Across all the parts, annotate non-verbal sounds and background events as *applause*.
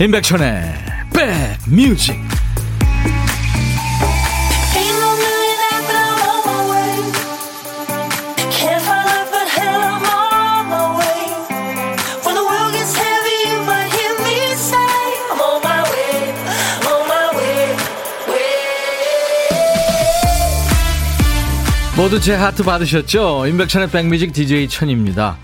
임백천의 백뮤직 모두 제 하트 받으셨죠? 임백천의 백뮤직 DJ 천입니다.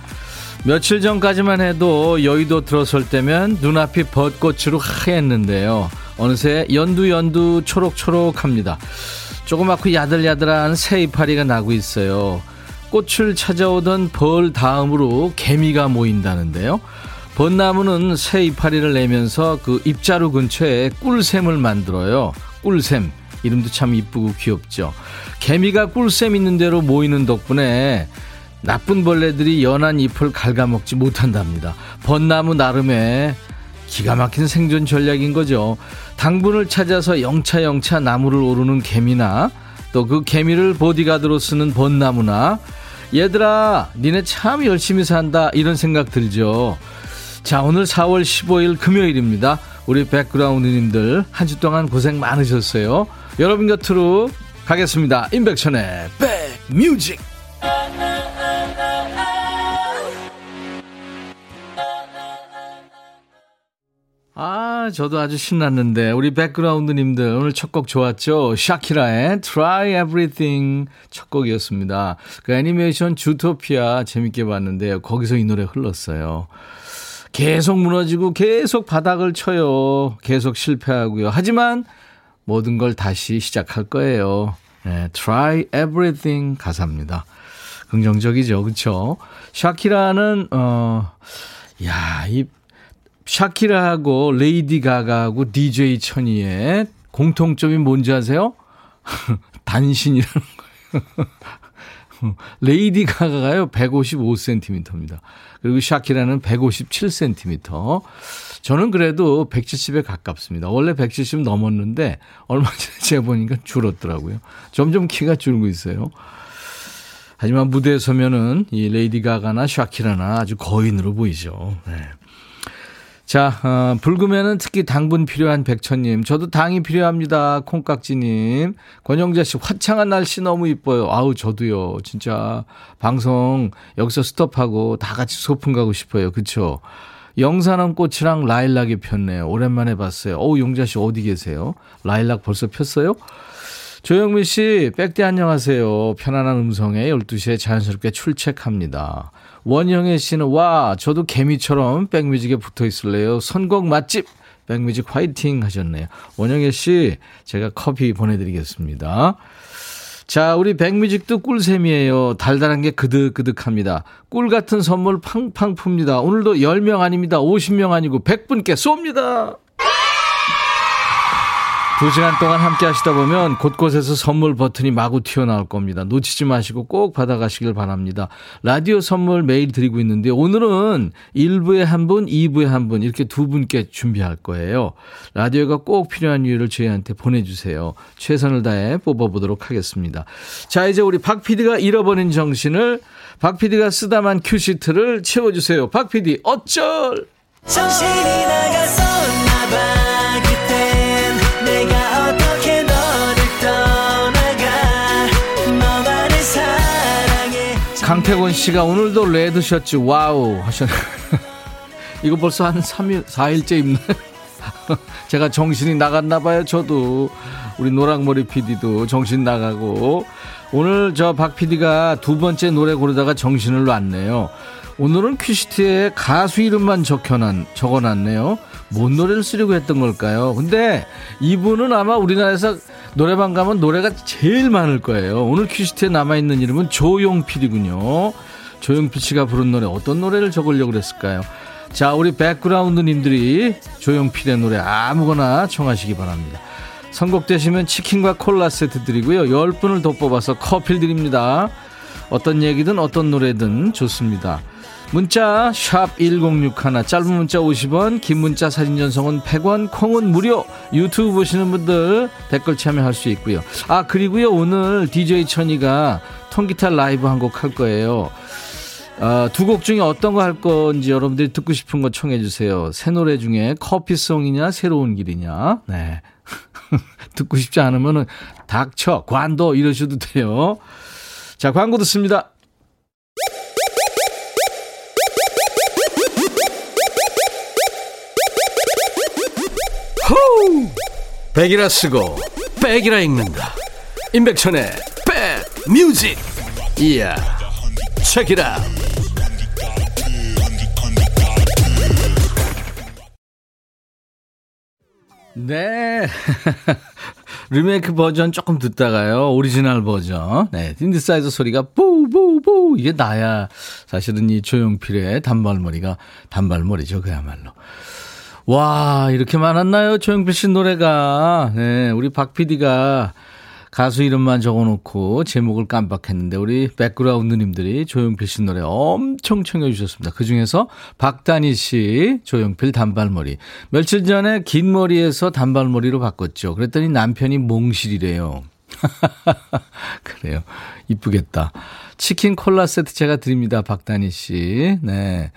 며칠 전까지만 해도 여의도 들어설 때면 눈앞이 벚꽃으로 하였는데요. 어느새 연두연두 초록초록합니다. 조그맣고 야들야들한 새 이파리가 나고 있어요. 꽃을 찾아오던 벌 다음으로 개미가 모인다는데요. 벚나무는 새 이파리를 내면서 그 입자루 근처에 꿀샘을 만들어요. 꿀샘. 이름도 참 이쁘고 귀엽죠. 개미가 꿀샘 있는 대로 모이는 덕분에 나쁜 벌레들이 연한 잎을 갉아먹지 못한답니다. 벚나무 나름의 기가 막힌 생존 전략인 거죠. 당분을 찾아서 영차영차 나무를 오르는 개미나 또 그 개미를 보디가드로 쓰는 벚나무나 얘들아 니네 참 열심히 산다 이런 생각 들죠. 자 오늘 4월 15일 금요일입니다. 우리 백그라운드님들 한 주 동안 고생 많으셨어요. 여러분 곁으로 가겠습니다. 임백천의 백뮤직 아, 저도 아주 신났는데 우리 백그라운드님들 오늘 첫 곡 좋았죠? 샤키라의 Try Everything 첫 곡이었습니다. 그 애니메이션 주토피아 재밌게 봤는데요. 거기서 이 노래 흘렀어요. 계속 무너지고 계속 바닥을 쳐요. 계속 실패하고요. 하지만 모든 걸 다시 시작할 거예요. 네, Try Everything 가사입니다. 긍정적이죠. 그렇죠? 샤키라는 어 야, 이 샤키라하고 레이디 가가하고 DJ 천디의 공통점이 뭔지 아세요? *laughs* 단신이라는 거예요. *laughs* 레이디 가가가요, 155cm입니다. 그리고 샤키라는 157cm. 저는 그래도 170에 가깝습니다. 원래 170 넘었는데, 얼마 전에 제가 보니까 줄었더라고요. 점점 키가 줄고 있어요. 하지만 무대에 서면은 이 레이디 가가나 샤키라나 아주 거인으로 보이죠. 네. 자, 어, 불금에는 특히 당분 필요한 백천님. 저도 당이 필요합니다. 콩깍지님. 권영자 씨, 화창한 날씨 너무 이뻐요. 아우, 저도요. 진짜 방송 여기서 스톱하고 다 같이 소풍 가고 싶어요. 그쵸? 영산원 꽃이랑 라일락이 폈네요. 오랜만에 봤어요. 어우, 용자 씨 어디 계세요? 라일락 벌써 폈어요? 조영민 씨, 백대 안녕하세요. 편안한 음성에 12시에 자연스럽게 출첵합니다. 원영애 씨는 와 저도 개미처럼 백뮤직에 붙어 있을래요. 선곡 맛집 백뮤직 화이팅 하셨네요. 원영애 씨 제가 커피 보내드리겠습니다. 자, 우리 백뮤직도 꿀샘이에요. 달달한 게 그득그득합니다. 꿀 같은 선물 팡팡 풉니다. 오늘도 10명 아닙니다. 50명 아니고 100분께 쏩니다. 두 시간 동안 함께 하시다 보면 곳곳에서 선물 버튼이 마구 튀어나올 겁니다. 놓치지 마시고 꼭 받아가시길 바랍니다. 라디오 선물 매일 드리고 있는데 오늘은 1부에 한 분, 2부에 한 분 이렇게 두 분께 준비할 거예요. 라디오가 꼭 필요한 이유를 저희한테 보내주세요. 최선을 다해 뽑아보도록 하겠습니다. 자 이제 우리 박 PD가 잃어버린 정신을 박 PD가 쓰다만 큐시트를 채워주세요. 박 PD 어쩔! 정신이 나갔었나 봐. 강태곤 씨가 오늘도 red 셔츠 wow 하셨네요. *laughs* 이거 벌써 한 3일, 4일째 입네. 제가 정신이 나갔나 봐요, 저도. 우리 노랑머리 PD도 정신 나가고. 오늘 저 박 PD가 두 번째 노래 고르다가 정신을 놨네요. 오늘은 퀴시트에 가수 이름만 적혀놨, 적어놨네요. 뭔 노래를 쓰려고 했던 걸까요? 근데 이분은 아마 우리나라에서 노래방 가면 노래가 제일 많을 거예요. 오늘 퀴시트에 남아있는 이름은 조용필이군요. 조용필 씨가 부른 노래 어떤 노래를 적으려고 그랬을까요? 자, 우리 백그라운드님들이 조용필의 노래 아무거나 청하시기 바랍니다. 선곡되시면 치킨과 콜라 세트 드리고요. 10분을 더 뽑아서 커피 드립니다. 어떤 얘기든 어떤 노래든 좋습니다. 문자 1061, 짧은 문자 50원, 긴 문자 사진 전송은 100원, 콩은 무료. 유튜브 보시는 분들 댓글 참여할 수 있고요. 아, 그리고요. 오늘 DJ 천이가 통기타 라이브 한 곡 할 거예요. 아, 두 곡 중에 어떤 거 할 건지 여러분들이 듣고 싶은 거 청해 주세요. 새 노래 중에 커피송이냐 새로운 길이냐. 네. *laughs* 듣고 싶지 않으면 은 닥쳐 관둬 이러셔도 돼요. 자, 광고 듣습니다. 호우! 백이라 쓰고 백이라 읽는다. 임백천의 백 뮤직. 이야. Check it out. 네. *laughs* 리메이크 버전 조금 듣다가요. 오리지널 버전. 네. 신디사이저 소리가 뿌뿌뿌. 이게 나야. 사실은 이 조용필의 단발머리가 단발머리죠. 그야말로. 와, 이렇게 많았나요? 조용필 씨 노래가. 네. 우리 박 PD가 가수 이름만 적어놓고 제목을 깜빡했는데 우리 백그라운드님들이 조용필 씨 노래 엄청 청해 주셨습니다. 그 중에서 박다니 씨 조용필 단발머리 며칠 전에 긴 머리에서 단발머리로 바꿨죠. 그랬더니 남편이 몽실이래요. *laughs* 그래요. 이쁘겠다. 치킨 콜라 세트 제가 드립니다. 박다니 씨. 네.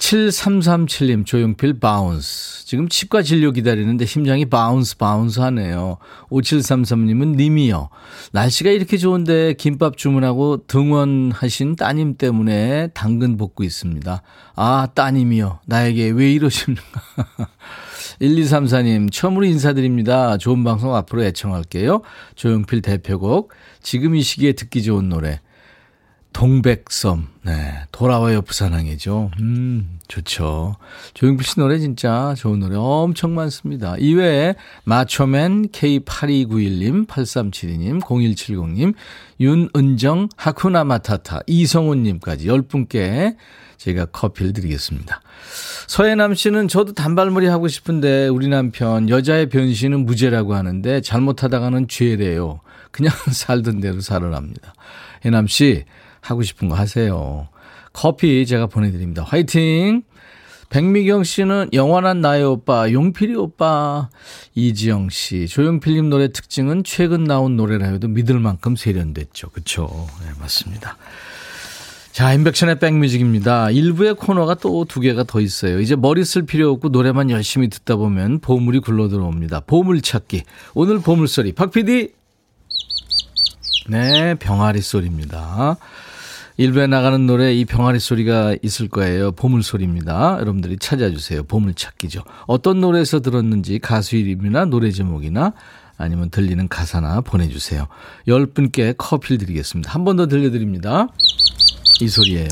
7337님, 조용필 Bounce. 지금 치과 진료 기다리는데 심장이 bounce, bounce 하네요. 5733님은 님이요. 날씨가 이렇게 좋은데 김밥 주문하고 등원하신 따님 때문에 당근 볶고 있습니다. 아, 따님이요. 나에게 왜 이러십니까? *laughs* 1234님, 처음으로 인사드립니다. 좋은 방송 앞으로 애청할게요. 조용필 대표곡. 지금 이 시기에 듣기 좋은 노래. 동백섬, 네. 돌아와요 부산항이죠. 음, 좋죠. 조용필 씨 노래 진짜 좋은 노래 엄청 많습니다. 이외에 마초맨 K8291님, 8372님, 0170님, 윤은정, 하쿠나 마타타, 이성훈님까지 10분께 제가 커피를 드리겠습니다. 서해남 씨는 저도 단발머리 하고 싶은데 우리 남편 여자의 변신은 무죄라고 하는데 잘못하다가는 죄래요. 그냥 *laughs* 살던 대로 살아납니다. 해남 씨, 하고 싶은 거 하세요. 커피 제가 보내드립니다. 화이팅! 백미경 씨는 영원한 나의 오빠, 용필이 오빠, 이지영 씨, 조용필님 노래 특징은 최근 나온 노래라 해도 믿을 만큼 세련됐죠. 그쵸? 네, 맞습니다. 자, 인백션의 백뮤직입니다. 일부의 코너가 또 두 개가 더 있어요. 이제 머리 쓸 필요 없고 노래만 열심히 듣다 보면 보물이 굴러 들어옵니다. 보물 찾기. 오늘 보물소리. 박 PD! 네, 병아리 소리입니다. 일부에 나가는 노래 이 병아리 소리가 있을 거예요. 보물 소리입니다. 여러분들이 찾아주세요. 보물 찾기죠. 어떤 노래에서 들었는지 가수 이름이나 노래 제목이나 아니면 들리는 가사나 보내주세요. 10분께 커피를 드리겠습니다. 한 번 더 들려드립니다. 이 소리예요.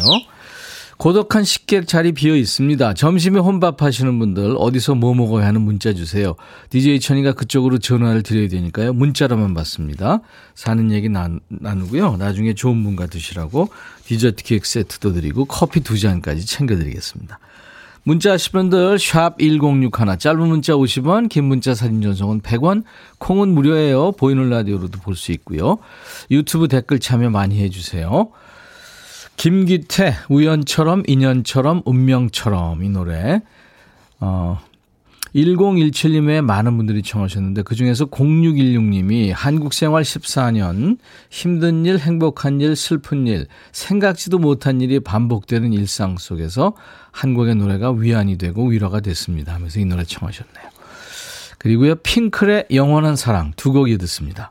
고독한 식객 자리 비어 있습니다. 점심에 혼밥 하시는 분들 어디서 뭐 먹어야 하는 문자 주세요. DJ 천이가 그쪽으로 전화를 드려야 되니까요. 문자로만 받습니다. 사는 얘기 나, 나누고요. 나중에 좋은 분과 드시라고 디저트 케이크 세트도 드리고 커피 두 잔까지 챙겨드리겠습니다. 문자 하실 분들 샵 1061, 짧은 문자 50원, 긴 문자 사진 전송은 100원, 콩은 무료예요. 보이는 라디오로도 볼 수 있고요. 유튜브 댓글 참여 많이 해주세요. 김기태, 우연처럼, 인연처럼, 운명처럼 이 노래. 어, 1017님의 많은 분들이 청하셨는데 그중에서 0616님이 한국 생활 14년 힘든 일, 행복한 일, 슬픈 일, 생각지도 못한 일이 반복되는 일상 속에서 한국의 노래가 위안이 되고 위로가 됐습니다 하면서 이 노래 청하셨네요. 그리고요 핑클의 영원한 사랑 두 곡이 듣습니다.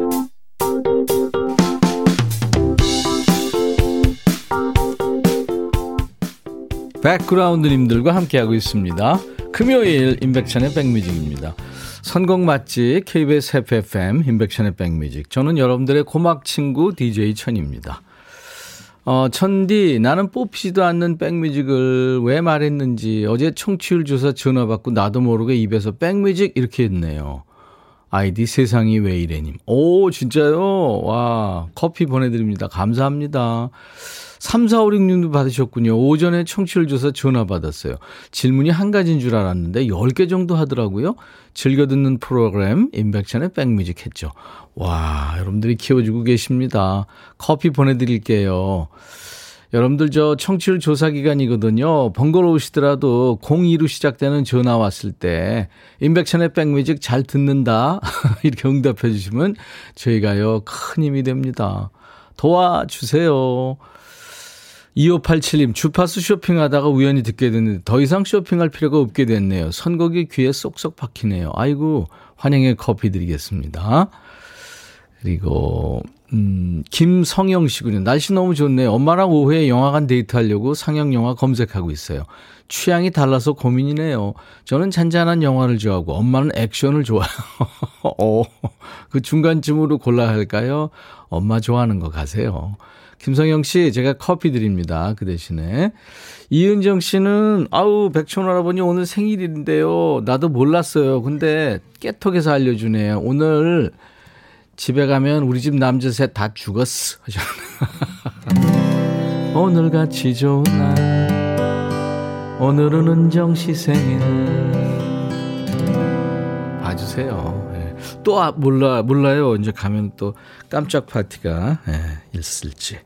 백그라운드님들과 함께하고 있습니다. 금요일 인백션의 백뮤직입니다. 선곡 맛집 KBS FFM 인백션의 백뮤직. 저는 여러분들의 고막 친구 DJ 천입니다. 어, 천디, 나는 뽑히지도 않는 백뮤직을 왜 말했는지 어제 청취율 조사 전화 받고 나도 모르게 입에서 백뮤직 이렇게 했네요. 아이디 세상이 왜 이래님. 오, 진짜요? 와, 커피 보내드립니다. 감사합니다. 3456님도 받으셨군요. 오전에 청취율 조사 전화 받았어요. 질문이 한 가지인 줄 알았는데 10개 정도 하더라고요. 즐겨 듣는 프로그램 인백션의 백뮤직 했죠. 와, 여러분들이 키워주고 계십니다. 커피 보내드릴게요. 여러분들 저 청취율 조사 기간이거든요. 번거로우시더라도 02로 시작되는 전화 왔을 때 인백천의 백뮤직 잘 듣는다 *laughs* 이렇게 응답해 주시면 저희가요 큰 힘이 됩니다. 도와주세요. 2587님, 주파수 쇼핑하다가 우연히 듣게 됐는데 더 이상 쇼핑할 필요가 없게 됐네요. 선곡이 귀에 쏙쏙 박히네요. 아이고, 환영의 커피 드리겠습니다. 그리고 음, 김성영 씨군요. 날씨 너무 좋네요. 엄마랑 오후에 영화관 데이트하려고 상영 영화 검색하고 있어요. 취향이 달라서 고민이네요. 저는 잔잔한 영화를 좋아하고 엄마는 액션을 좋아해요. *laughs* 어, 그 중간쯤으로 골라야 할까요? 엄마 좋아하는 거 가세요. 김성영 씨, 제가 커피 드립니다. 그 대신에. 이은정 씨는, 아우, 백촌 할아버니 오늘 생일인데요. 나도 몰랐어요. 근데 깨톡에서 알려주네요. 오늘 집에 가면 우리 집 남자 셋 다 죽었어. *laughs* *laughs* 오늘 같이 좋은 날 오늘은 은정 씨 생일 봐주세요. 네. 또 아, 몰라 몰라요. 이제 가면 또 깜짝 파티가 네, 있을지.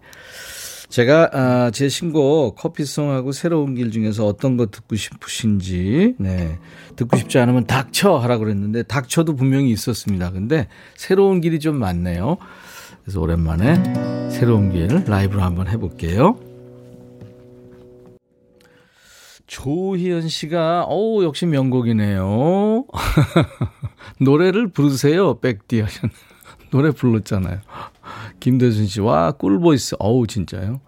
제가 아, 제 신곡 커피송하고 새로운 길 중에서 어떤 거 듣고 싶으신지 네 듣고 싶지 않으면 닥쳐 하라 그랬는데 닥쳐도 분명히 있었습니다. 근데 새로운 길이 좀 많네요. 그래서 오랜만에 새로운 길 라이브로 한번 해볼게요. 조희연 씨가 오 역시 명곡이네요. *laughs* 노래를 부르세요. 백디 하셨 노래 불렀잖아요. 김대순 씨, 와, 꿀보이스. 어우, 진짜요?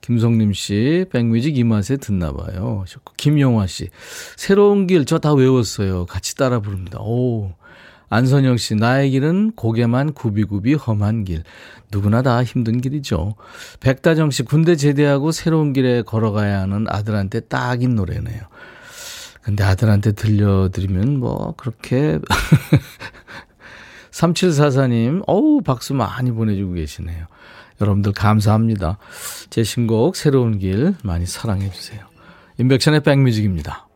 김성림 씨, 백뮤직 이 맛에 듣나 봐요. 김영화 씨, 새로운 길 저 다 외웠어요. 같이 따라 부릅니다. 오. 안선영 씨, 나의 길은 고개만 굽이굽이 험한 길. 누구나 다 힘든 길이죠. 백다정 씨, 군대 제대하고 새로운 길에 걸어가야 하는 아들한테 딱인 노래네요. 근데 아들한테 들려드리면 뭐, 그렇게. *laughs* 3744님, 어우, 박수 많이 보내주고 계시네요. 여러분들 감사합니다. 제 신곡 새로운 길 많이 사랑해 주세요. 인백션의 백뮤직입니다.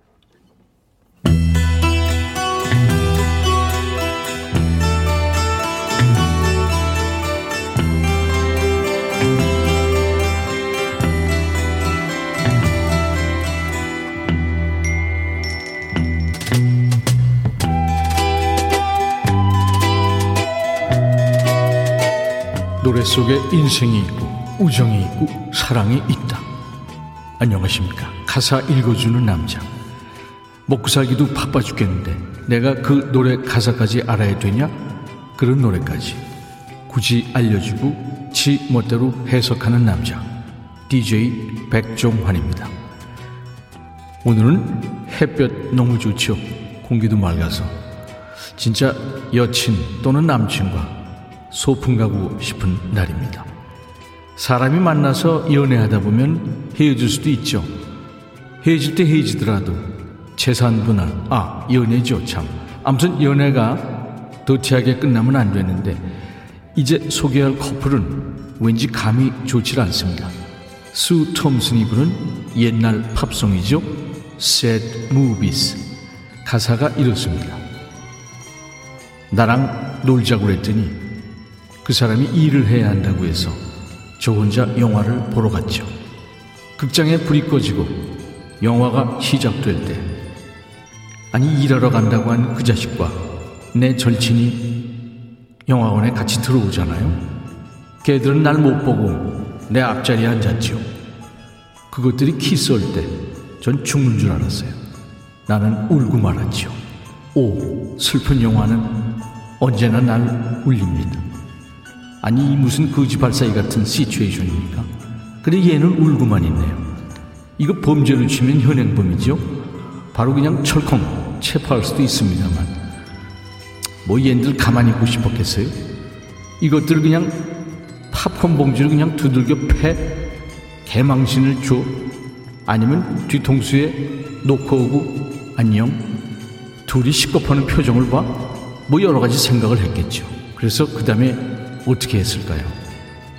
노래 속에 인생이 있고 우정이 있고 사랑이 있다. 안녕하십니까. 가사 읽어주는 남자. 먹고 살기도 바빠 죽겠는데 내가 그 노래 가사까지 알아야 되냐? 그런 노래까지 굳이 알려주고 지 멋대로 해석하는 남자. DJ 백종환입니다. 오늘은 햇볕 너무 좋죠. 공기도 맑아서. 진짜 여친 또는 남친과 소풍 가고 싶은 날입니다. 사람이 만나서 연애하다 보면 헤어질 수도 있죠. 헤어질 때 헤어지더라도 재산 분할, 아, 연애죠, 참. 아무튼 연애가 더티하게 끝나면 안 되는데, 이제 소개할 커플은 왠지 감이 좋질 않습니다. 수 톰슨이 부른 옛날 팝송이죠. Sad Movies. 가사가 이렇습니다. 나랑 놀자고 그랬더니 그 사람이 일을 해야 한다고 해서 저 혼자 영화를 보러 갔죠. 극장에 불이 꺼지고 영화가 시작될 때 아니 일하러 간다고 한 그 자식과 내 절친이 영화관에 같이 들어오잖아요. 걔들은 날 못 보고 내 앞자리에 앉았죠. 그것들이 키스할 때 전 죽는 줄 알았어요. 나는 울고 말았죠. 오, 슬픈 영화는 언제나 날 울립니다. 아니 무슨 거지발사이 같은 시츄에이션입니까? 그래 얘는 울고만 있네요. 이거 범죄로 치면 현행범이죠. 바로 그냥 철컹 체포할 수도 있습니다만 뭐 얘들 가만히 있고 싶었겠어요? 이것들 그냥 팝콘 봉지를 그냥 두들겨 패 개망신을 줘 아니면 뒤통수에 놓고 오고 안녕 둘이 시겁하는 표정을 봐 뭐 여러 가지 생각을 했겠죠. 그래서 그 다음에 어떻게 했을까요?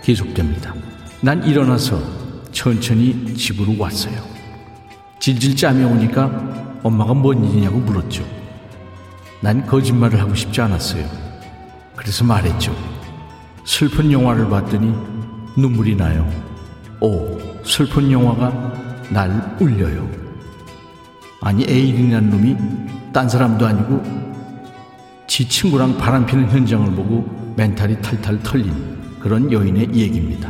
계속됩니다. 난 일어나서 천천히 집으로 왔어요. 질질 짜며 오니까 엄마가 뭔 일이냐고 물었죠. 난 거짓말을 하고 싶지 않았어요. 그래서 말했죠. 슬픈 영화를 봤더니 눈물이 나요. 오, 슬픈 영화가 날 울려요. 아니, 에일이라는 놈이 딴 사람도 아니고 지 친구랑 바람 피는 현장을 보고 멘탈이 탈탈 털린 그런 여인의 얘기입니다.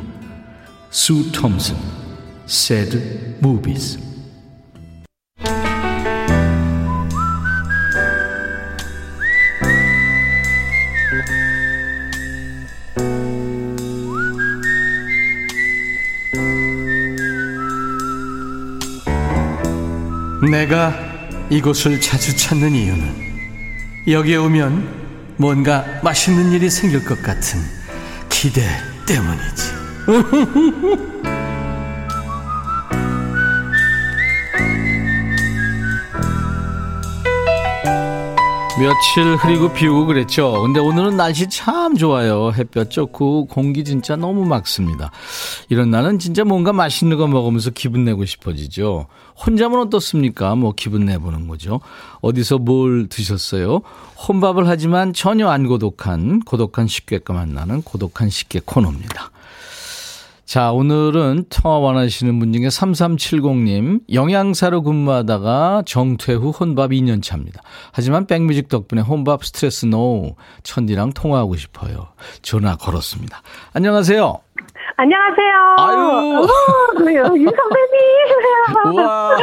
수 톰슨, Sad Movies. 내가 이곳을 자주 찾는 이유는 여기에 오면 뭔가 맛있는 일이 생길 것 같은 기대 때문이지. *laughs* 며칠 흐리고 비오고 그랬죠. 근데 오늘은 날씨 참 좋아요. 햇볕 좋고 공기 진짜 너무 맑습니다. 이런 날은 진짜 뭔가 맛있는 거 먹으면서 기분 내고 싶어지죠. 혼자면 어떻습니까? 뭐 기분 내보는 거죠. 어디서 뭘 드셨어요? 혼밥을 하지만 전혀 안 고독한 고독한 식객과 만나는 고독한 식객 코너입니다. 자, 오늘은 통화 원하시는 분 중에 3370님, 영양사로 근무하다가 정퇴 후 혼밥 2년 차입니다. 하지만 백뮤직 덕분에 혼밥 스트레스 no, 천디랑 통화하고 싶어요. 전화 걸었습니다. 안녕하세요. 안녕하세요. 아유. 유 선배님. 우와.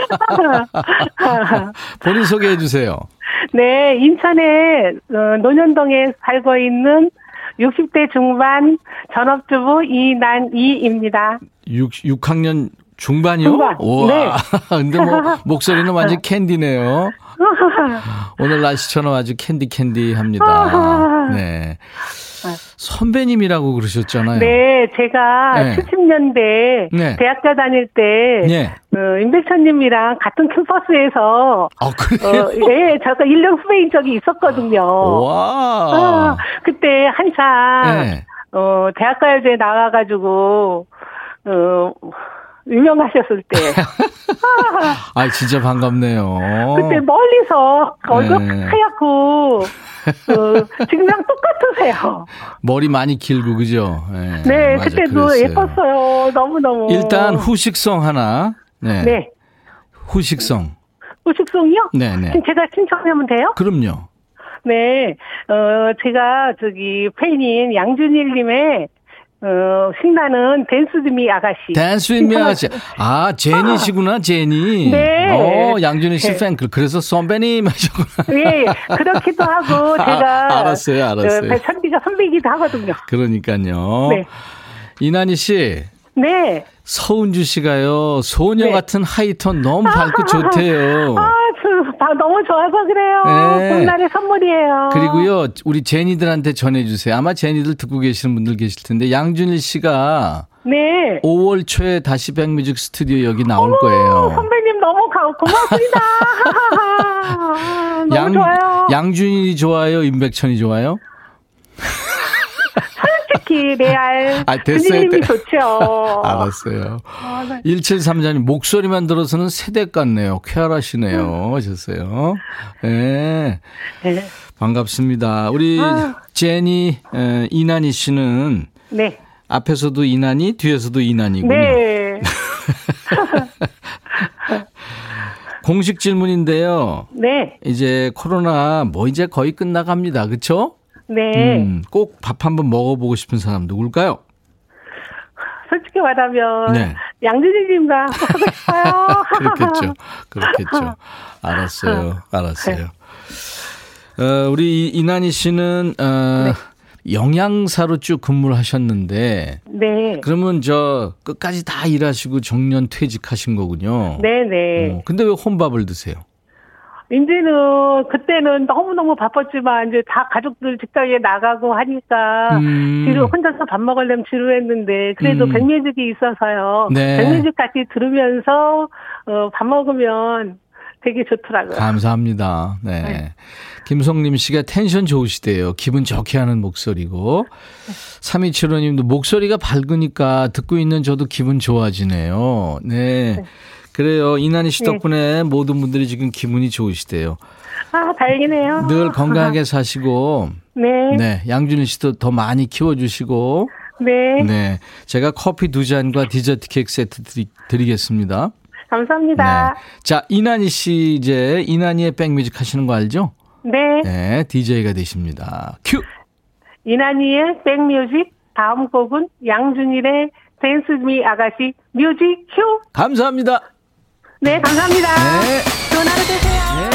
본인 소개해 주세요. *laughs* 네, 인천에 어, 논현동에 살고 있는 60대 중반 전업주부 이난이입니다. 6, 6학년 중반이요? 중반. 우와. 네. *laughs* 근데 뭐 목소리는 완전 *laughs* 캔디네요. *laughs* 오늘 날씨처럼 아주 캔디 캔디 합니다. *laughs* 네. 선배님이라고 그러셨잖아요. 네, 제가 네. 70년대 네. 대학교 다닐 때 네. 어, 임백천님이랑 같은 캠퍼스에서 아, 그래요? 어, 예, 제가 1년 후배인 적이 있었거든요. 와. 아, 그때 한참 네. 어, 대학가요제 나와가지고, 어, 유명하셨을 때. *laughs* 아, 진짜 반갑네요. 그때 멀리서 얼굴 네. 하얗고, 어, 지금이랑 똑같으세요. 머리 많이 길고, 그죠? 네, 네, 맞아, 그때도 그랬어요. 예뻤어요. 너무너무. 일단 후식성 하나. 네. 네. 후식성. 우식송이요? 네, 네. 지금 제가 신청하면 돼요? 그럼요. 네, 어, 제가 저기 팬인 양준일님의 어, 신나는 댄스 드미 아가씨. 댄스 윈미 아가씨. 아, 제니시구나, 제니. 네. 어, 양준희 씨 네. 팬클. 그래서 선배님 *laughs* 하셨구나. 예, 그렇기도 하고 제가 아, 알았어요, 알았어요. 그 선비가 선배이기도 하거든요. 그러니까요. 네. 이난희 씨. 네. 서은주 씨가요, 소녀 네. 같은 하이톤 너무 밝고 좋대요. 아, 저, 다 너무 좋아서 그래요. 네. 봄날의 선물이에요. 그리고요, 우리 제니들한테 전해주세요. 아마 제니들 듣고 계시는 분들 계실 텐데, 양준일 씨가 네. 5월 초에 다시 백뮤직 스튜디오 여기 나올 어머, 거예요. 선배님 너무 가, 고맙습니다. *laughs* 너무 양, 좋아요. 양준일이 좋아요? 임백천이 좋아요? 솔직히 레알. 아, 됐- 좋죠. *laughs* 알았어요. 아, 네. 1734님, 목소리만 들어서는 세대 같네요. 쾌활 하시네요. 음. 하셨어요. 예. 네. 반갑습니다. 우리 아. 제니, 에, 이난희 씨는 네. 앞에서도 이난희, 뒤에서도 이난희군요. 네. *laughs* 공식 질문인데요. 네. 이제 코로나 뭐 이제 거의 끝나갑니다. 그쵸? 네. 음, 꼭밥 한번 먹어보고 싶은 사람 누굴까요? 솔직히 말하면 네. 양준일님과 하고 싶어요. 그렇겠죠. 그렇겠죠. 알았어요. 알았어요. 어, 우리 이- 이난희 씨는 어, 영양사로 쭉 근무를 하셨는데 네. 그러면 저 끝까지 다 일하시고 정년 퇴직하신 거군요. 네 네. 어, 근데 왜 혼밥을 드세요? 이제는 그때는 너무너무 바빴지만 이제 다 가족들 직장에 나가고 하니까 음. 지루 혼자서 밥 먹으려면 지루했는데 그래도 음. 백뮤직이 있어서요. 네. 백뮤직까지 들으면서 어, 밥 먹으면 되게 좋더라고요. 감사합니다. 네. 네. 김성림 씨가 텐션 좋으시대요. 기분 좋게 하는 목소리고. 3275님도 목소리가 밝으니까 듣고 있는 저도 기분 좋아지네요. 네. 네. 그래요. 이난희 씨 네. 덕분에 네. 모든 분들이 지금 기분이 좋으시대요. 아, 다행이네요. 늘 건강하게 *laughs* 사시고. 네. 네. 양준일 씨도 더 많이 키워주시고. 네. 네. 제가 커피 두 잔과 디저트 케이크 세트 드리, 드리 겠습니다. 감사합니다. 네. 자, 이난희 씨 이제 이난희의 백뮤직 하시는 거 알죠? 네. 네, DJ가 되십니다. 큐. 이난희의 백뮤직 다음 곡은 양준일의 Dance with me 아가씨 뮤직 큐. 감사합니다. 네, 감사합니다. 네. 좋은 하루 되세요. 네.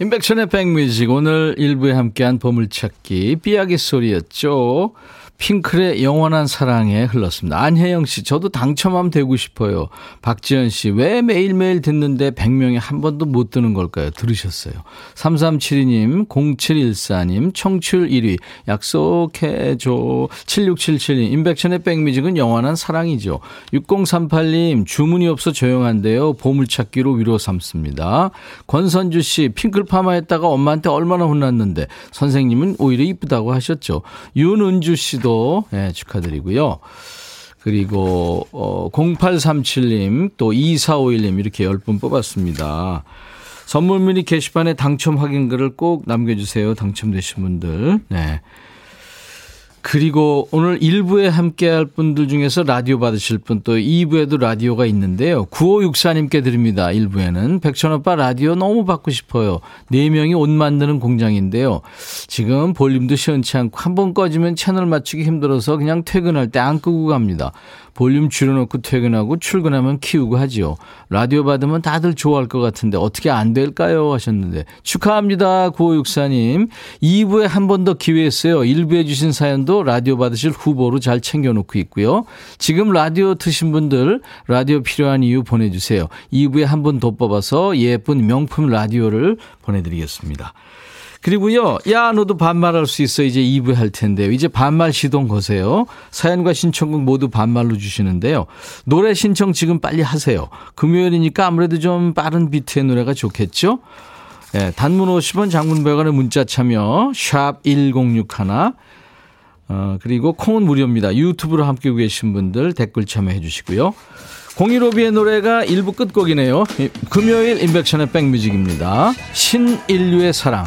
임백천의 백뮤직 오늘 일부에 함께한 보물찾기 삐약의 소리였죠. 핑클의 영원한 사랑에 흘렀습니다. 안혜영 씨, 저도 당첨하면 되고 싶어요. 박지현 씨, 왜 매일매일 듣는데 100명이 한 번도 못 드는 걸까요? 들으셨어요. 3372님, 0714님, 청출 1위, 약속해줘. 7677님, 인백션의 백뮤직은 영원한 사랑이죠. 6038님, 주문이 없어 조용한데요. 보물찾기로 위로 삼습니다. 권선주 씨, 핑클 파마했다가 엄마한테 얼마나 혼났는데, 선생님은 오히려 이쁘다고 하셨죠. 윤은주 씨, 씨도 네, 축하드리고요. 그리고 어 0837님 또 2451님 이렇게 10분 뽑았습니다. 선물 미니 게시판에 당첨 확인글을 꼭 남겨주세요. 당첨되신 분들. 네. 그리고 오늘 1부에 함께 할 분들 중에서 라디오 받으실 분 또 2부에도 라디오가 있는데요. 9564님께 드립니다. 1부에는. 백천오빠 라디오 너무 받고 싶어요. 4명이 옷 만드는 공장인데요. 지금 볼륨도 시원치 않고 한 번 꺼지면 채널 맞추기 힘들어서 그냥 퇴근할 때 안 끄고 갑니다. 볼륨 줄여놓고 퇴근하고 출근하면 키우고 하지요. 라디오 받으면 다들 좋아할 것 같은데 어떻게 안 될까요? 하셨는데 축하합니다. 9564님. 2부에 한 번 더 기회 있어요. 1부에 주신 사연도 라디오 받으실 후보로 잘 챙겨놓고 있고요. 지금 라디오 트신 분들 라디오 필요한 이유 보내주세요. 2부에 한 번 더 뽑아서 예쁜 명품 라디오를 보내드리겠습니다. 그리고요, 야, 너도 반말할 수 있어. 이제 2부 할 텐데요. 이제 반말 시동 거세요. 사연과 신청곡 모두 반말로 주시는데요. 노래 신청 지금 빨리 하세요. 금요일이니까 아무래도 좀 빠른 비트의 노래가 좋겠죠? 예, 단문 50원, 장문 100원의 문자 참여, 샵 1061. 어, 그리고 콩은 무료입니다. 유튜브로 함께 계신 분들 댓글 참여해 주시고요. 공일오비의 노래가 1부 끝곡이네요. 금요일 인백션의 백뮤직입니다. 신인류의 사랑.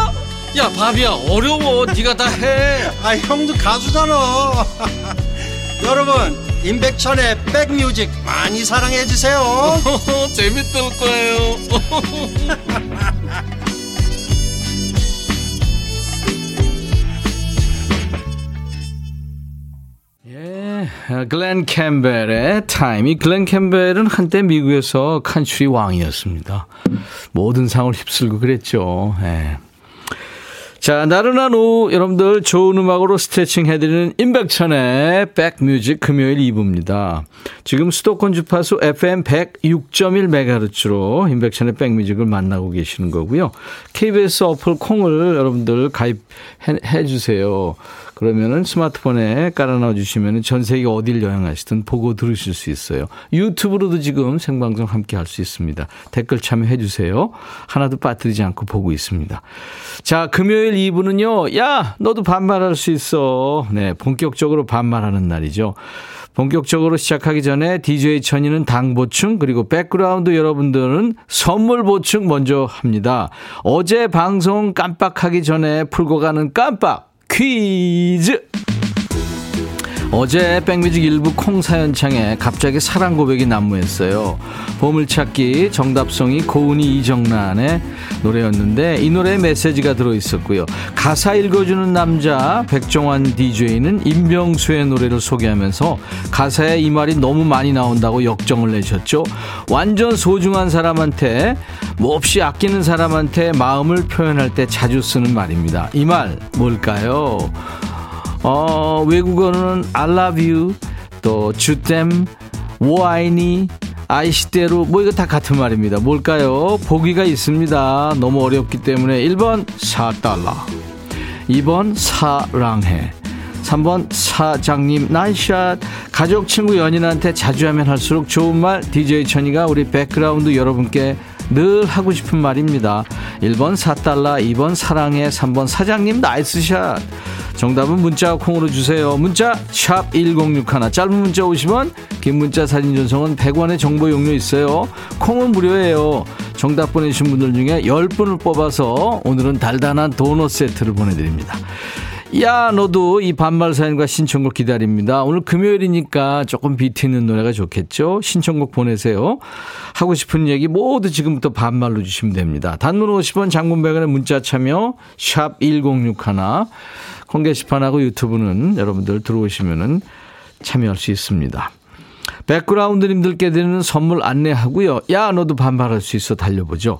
야, 바비야, 어려워. 네가 다 해. *laughs* 아, 형도 가수잖아. *laughs* 여러분, 임백천의 백뮤직 많이 사랑해 주세요. *laughs* 재밌을 거예요. 예, 글렌 캠벨의 Time. 이 글렌 캠벨은 한때 미국에서 country 왕이었습니다. 모든 상을 휩쓸고 그랬죠. 예. 자, 나른한 오후 여러분들 좋은 음악으로 스트레칭 해드리는 임백천의 백뮤직 금요일 2부입니다. 지금 수도권 주파수 FM 106.1MHz로 임백천의 백뮤직을 만나고 계시는 거고요. KBS 어플 콩을 여러분들 가입해 주세요. 그러면은 스마트폰에 깔아놔 주시면 전 세계 어딜 여행하시든 보고 들으실 수 있어요. 유튜브로도 지금 생방송 함께 할 수 있습니다. 댓글 참여해 주세요. 하나도 빠뜨리지 않고 보고 있습니다. 자, 금요일 2부는요. 야, 너도 반말할 수 있어. 네, 본격적으로 반말하는 날이죠. 본격적으로 시작하기 전에 DJ 천이는 당 보충 그리고 백그라운드 여러분들은 선물 보충 먼저 합니다. 어제 방송 깜빡하기 전에 풀고 가는 깜빡 퀴즈. 어제 백뮤직 일부 콩 사연창에 갑자기 사랑 고백이 난무했어요. 보물찾기 정답송이 고은이 이정란의 노래였는데 이 노래에 메시지가 들어있었고요. 가사 읽어주는 남자 백종환 DJ는 임병수의 노래를 소개하면서 가사에 이 말이 너무 많이 나온다고 역정을 내셨죠. 완전 소중한 사람한테 몹시 아끼는 사람한테 마음을 표현할 때 자주 쓰는 말입니다. 이 말 뭘까요? 어, 외국어는 I love you, 또 주댐, 오아이니, 아이시대로 뭐 이거 다 같은 말입니다. 뭘까요? 보기가 있습니다. 너무 어렵기 때문에 1번 4달러 2번 사랑해 3번 사장님 나이샷 가족 친구 연인한테 자주 하면 할수록 좋은 말 DJ 천이가 우리 백그라운드 여러분께 늘 하고 싶은 말입니다. 1번 사달라, 2번 사랑해, 3번 사장님 nice shot. 정답은 문자 콩으로 주세요. 문자 샵 1061, 짧은 문자 50원, 긴 문자 사진 전송은 100원의 정보 이용료 있어요. 콩은 무료예요. 정답 보내주신 분들 중에 10분을 뽑아서 오늘은 달달한 도넛 세트를 보내드립니다. 야 너도 이 반말 사연과 신청곡 기다립니다. 오늘 금요일이니까 조금 비트 있는 노래가 좋겠죠. 신청곡 보내세요. 하고 싶은 얘기 모두 지금부터 반말로 주시면 됩니다. 단문 50원 장문백원의 문자 참여 샵 1061. 콩 게시판하고 유튜브는 여러분들 들어오시면 참여할 수 있습니다. 백그라운드님들께 드리는 선물 안내하고요. 야 너도 반말할 수 있어 달려보죠.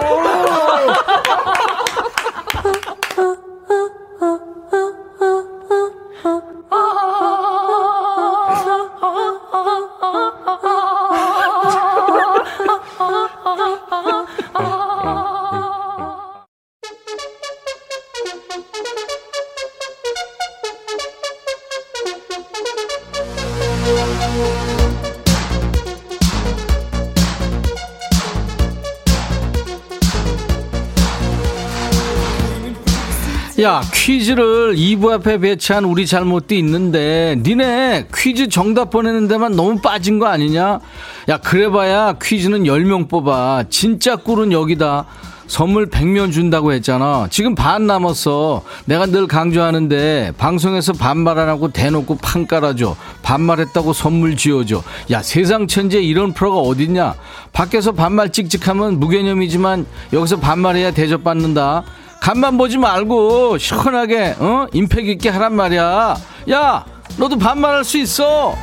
야 퀴즈를 2부 앞에 배치한 우리 잘못도 있는데 니네 퀴즈 정답 보내는 데만 너무 빠진 거 아니냐? 야 그래봐야 퀴즈는 10명 뽑아. 진짜 꿀은 여기다. 선물 100명 준다고 했잖아. 지금 반 남았어. 내가 늘 강조하는데 방송에서 반말 안 하고 대놓고 판 깔아줘. 반말했다고 선물 지어줘. 야 세상 천지에 이런 프로가 어딨냐? 밖에서 반말 찍찍하면 무개념이지만 여기서 반말해야 대접받는다 간만 보지 말고 시원하게 어 임팩 있게 하란 말이야. 야 너도 반말할 수 있어.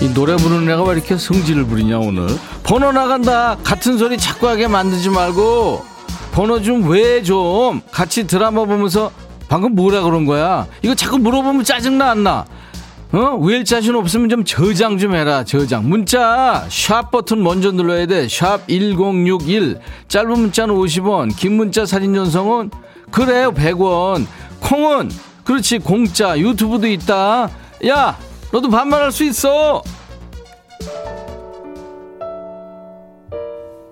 이 노래 부르는 애가 왜 이렇게 성질을 부리냐 오늘 번호 나간다 같은 소리 자꾸 하게 만들지 말고 번호 좀 왜 좀 같이 드라마 보면서 방금 뭐라 그런 거야 이거 자꾸 물어보면 짜증나 안 나? 어? 왜 자신 없으면 좀 저장 좀 해라 저장. 문자 샵 버튼 먼저 눌러야 돼 샵 1061 짧은 문자는 50원 긴 문자 사진 전송은 그래요 100원. 콩은 그렇지 공짜. 유튜브도 있다. 야 너도 반말할 수 있어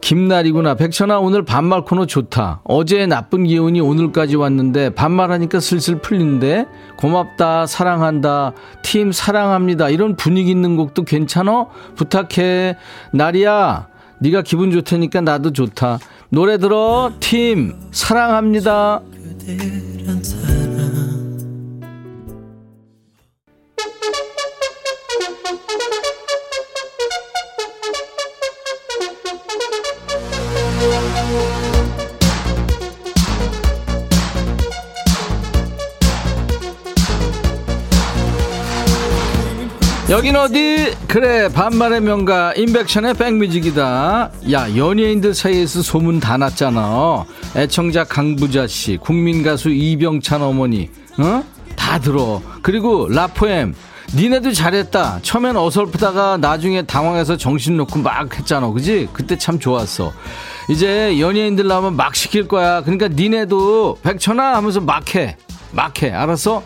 김날이구나. 백천아, 오늘 반말 코너 좋다. 어제 나쁜 기운이 오늘까지 왔는데, 반말하니까 슬슬 풀린데, 고맙다, 사랑한다, 팀 사랑합니다. 이런 분위기 있는 곡도 괜찮어? 부탁해. 날이야, 네가 기분 좋다니까 나도 좋다. 노래 들어, 팀 사랑합니다. 여긴 어디? 그래 반말의 명가 인백션의 백뮤직이다. 야 연예인들 사이에서 소문 다 났잖아. 애청자 강부자씨 국민가수 이병찬 어머니 어? 다 들어. 그리고 라포엠 니네도 잘했다. 처음엔 어설프다가 나중에 당황해서 정신 놓고 막 했잖아. 그지? 그때 참 좋았어. 이제 연예인들 나오면 막 시킬 거야. 그러니까 니네도 백천아 하면서 막해. 막해. 알았어?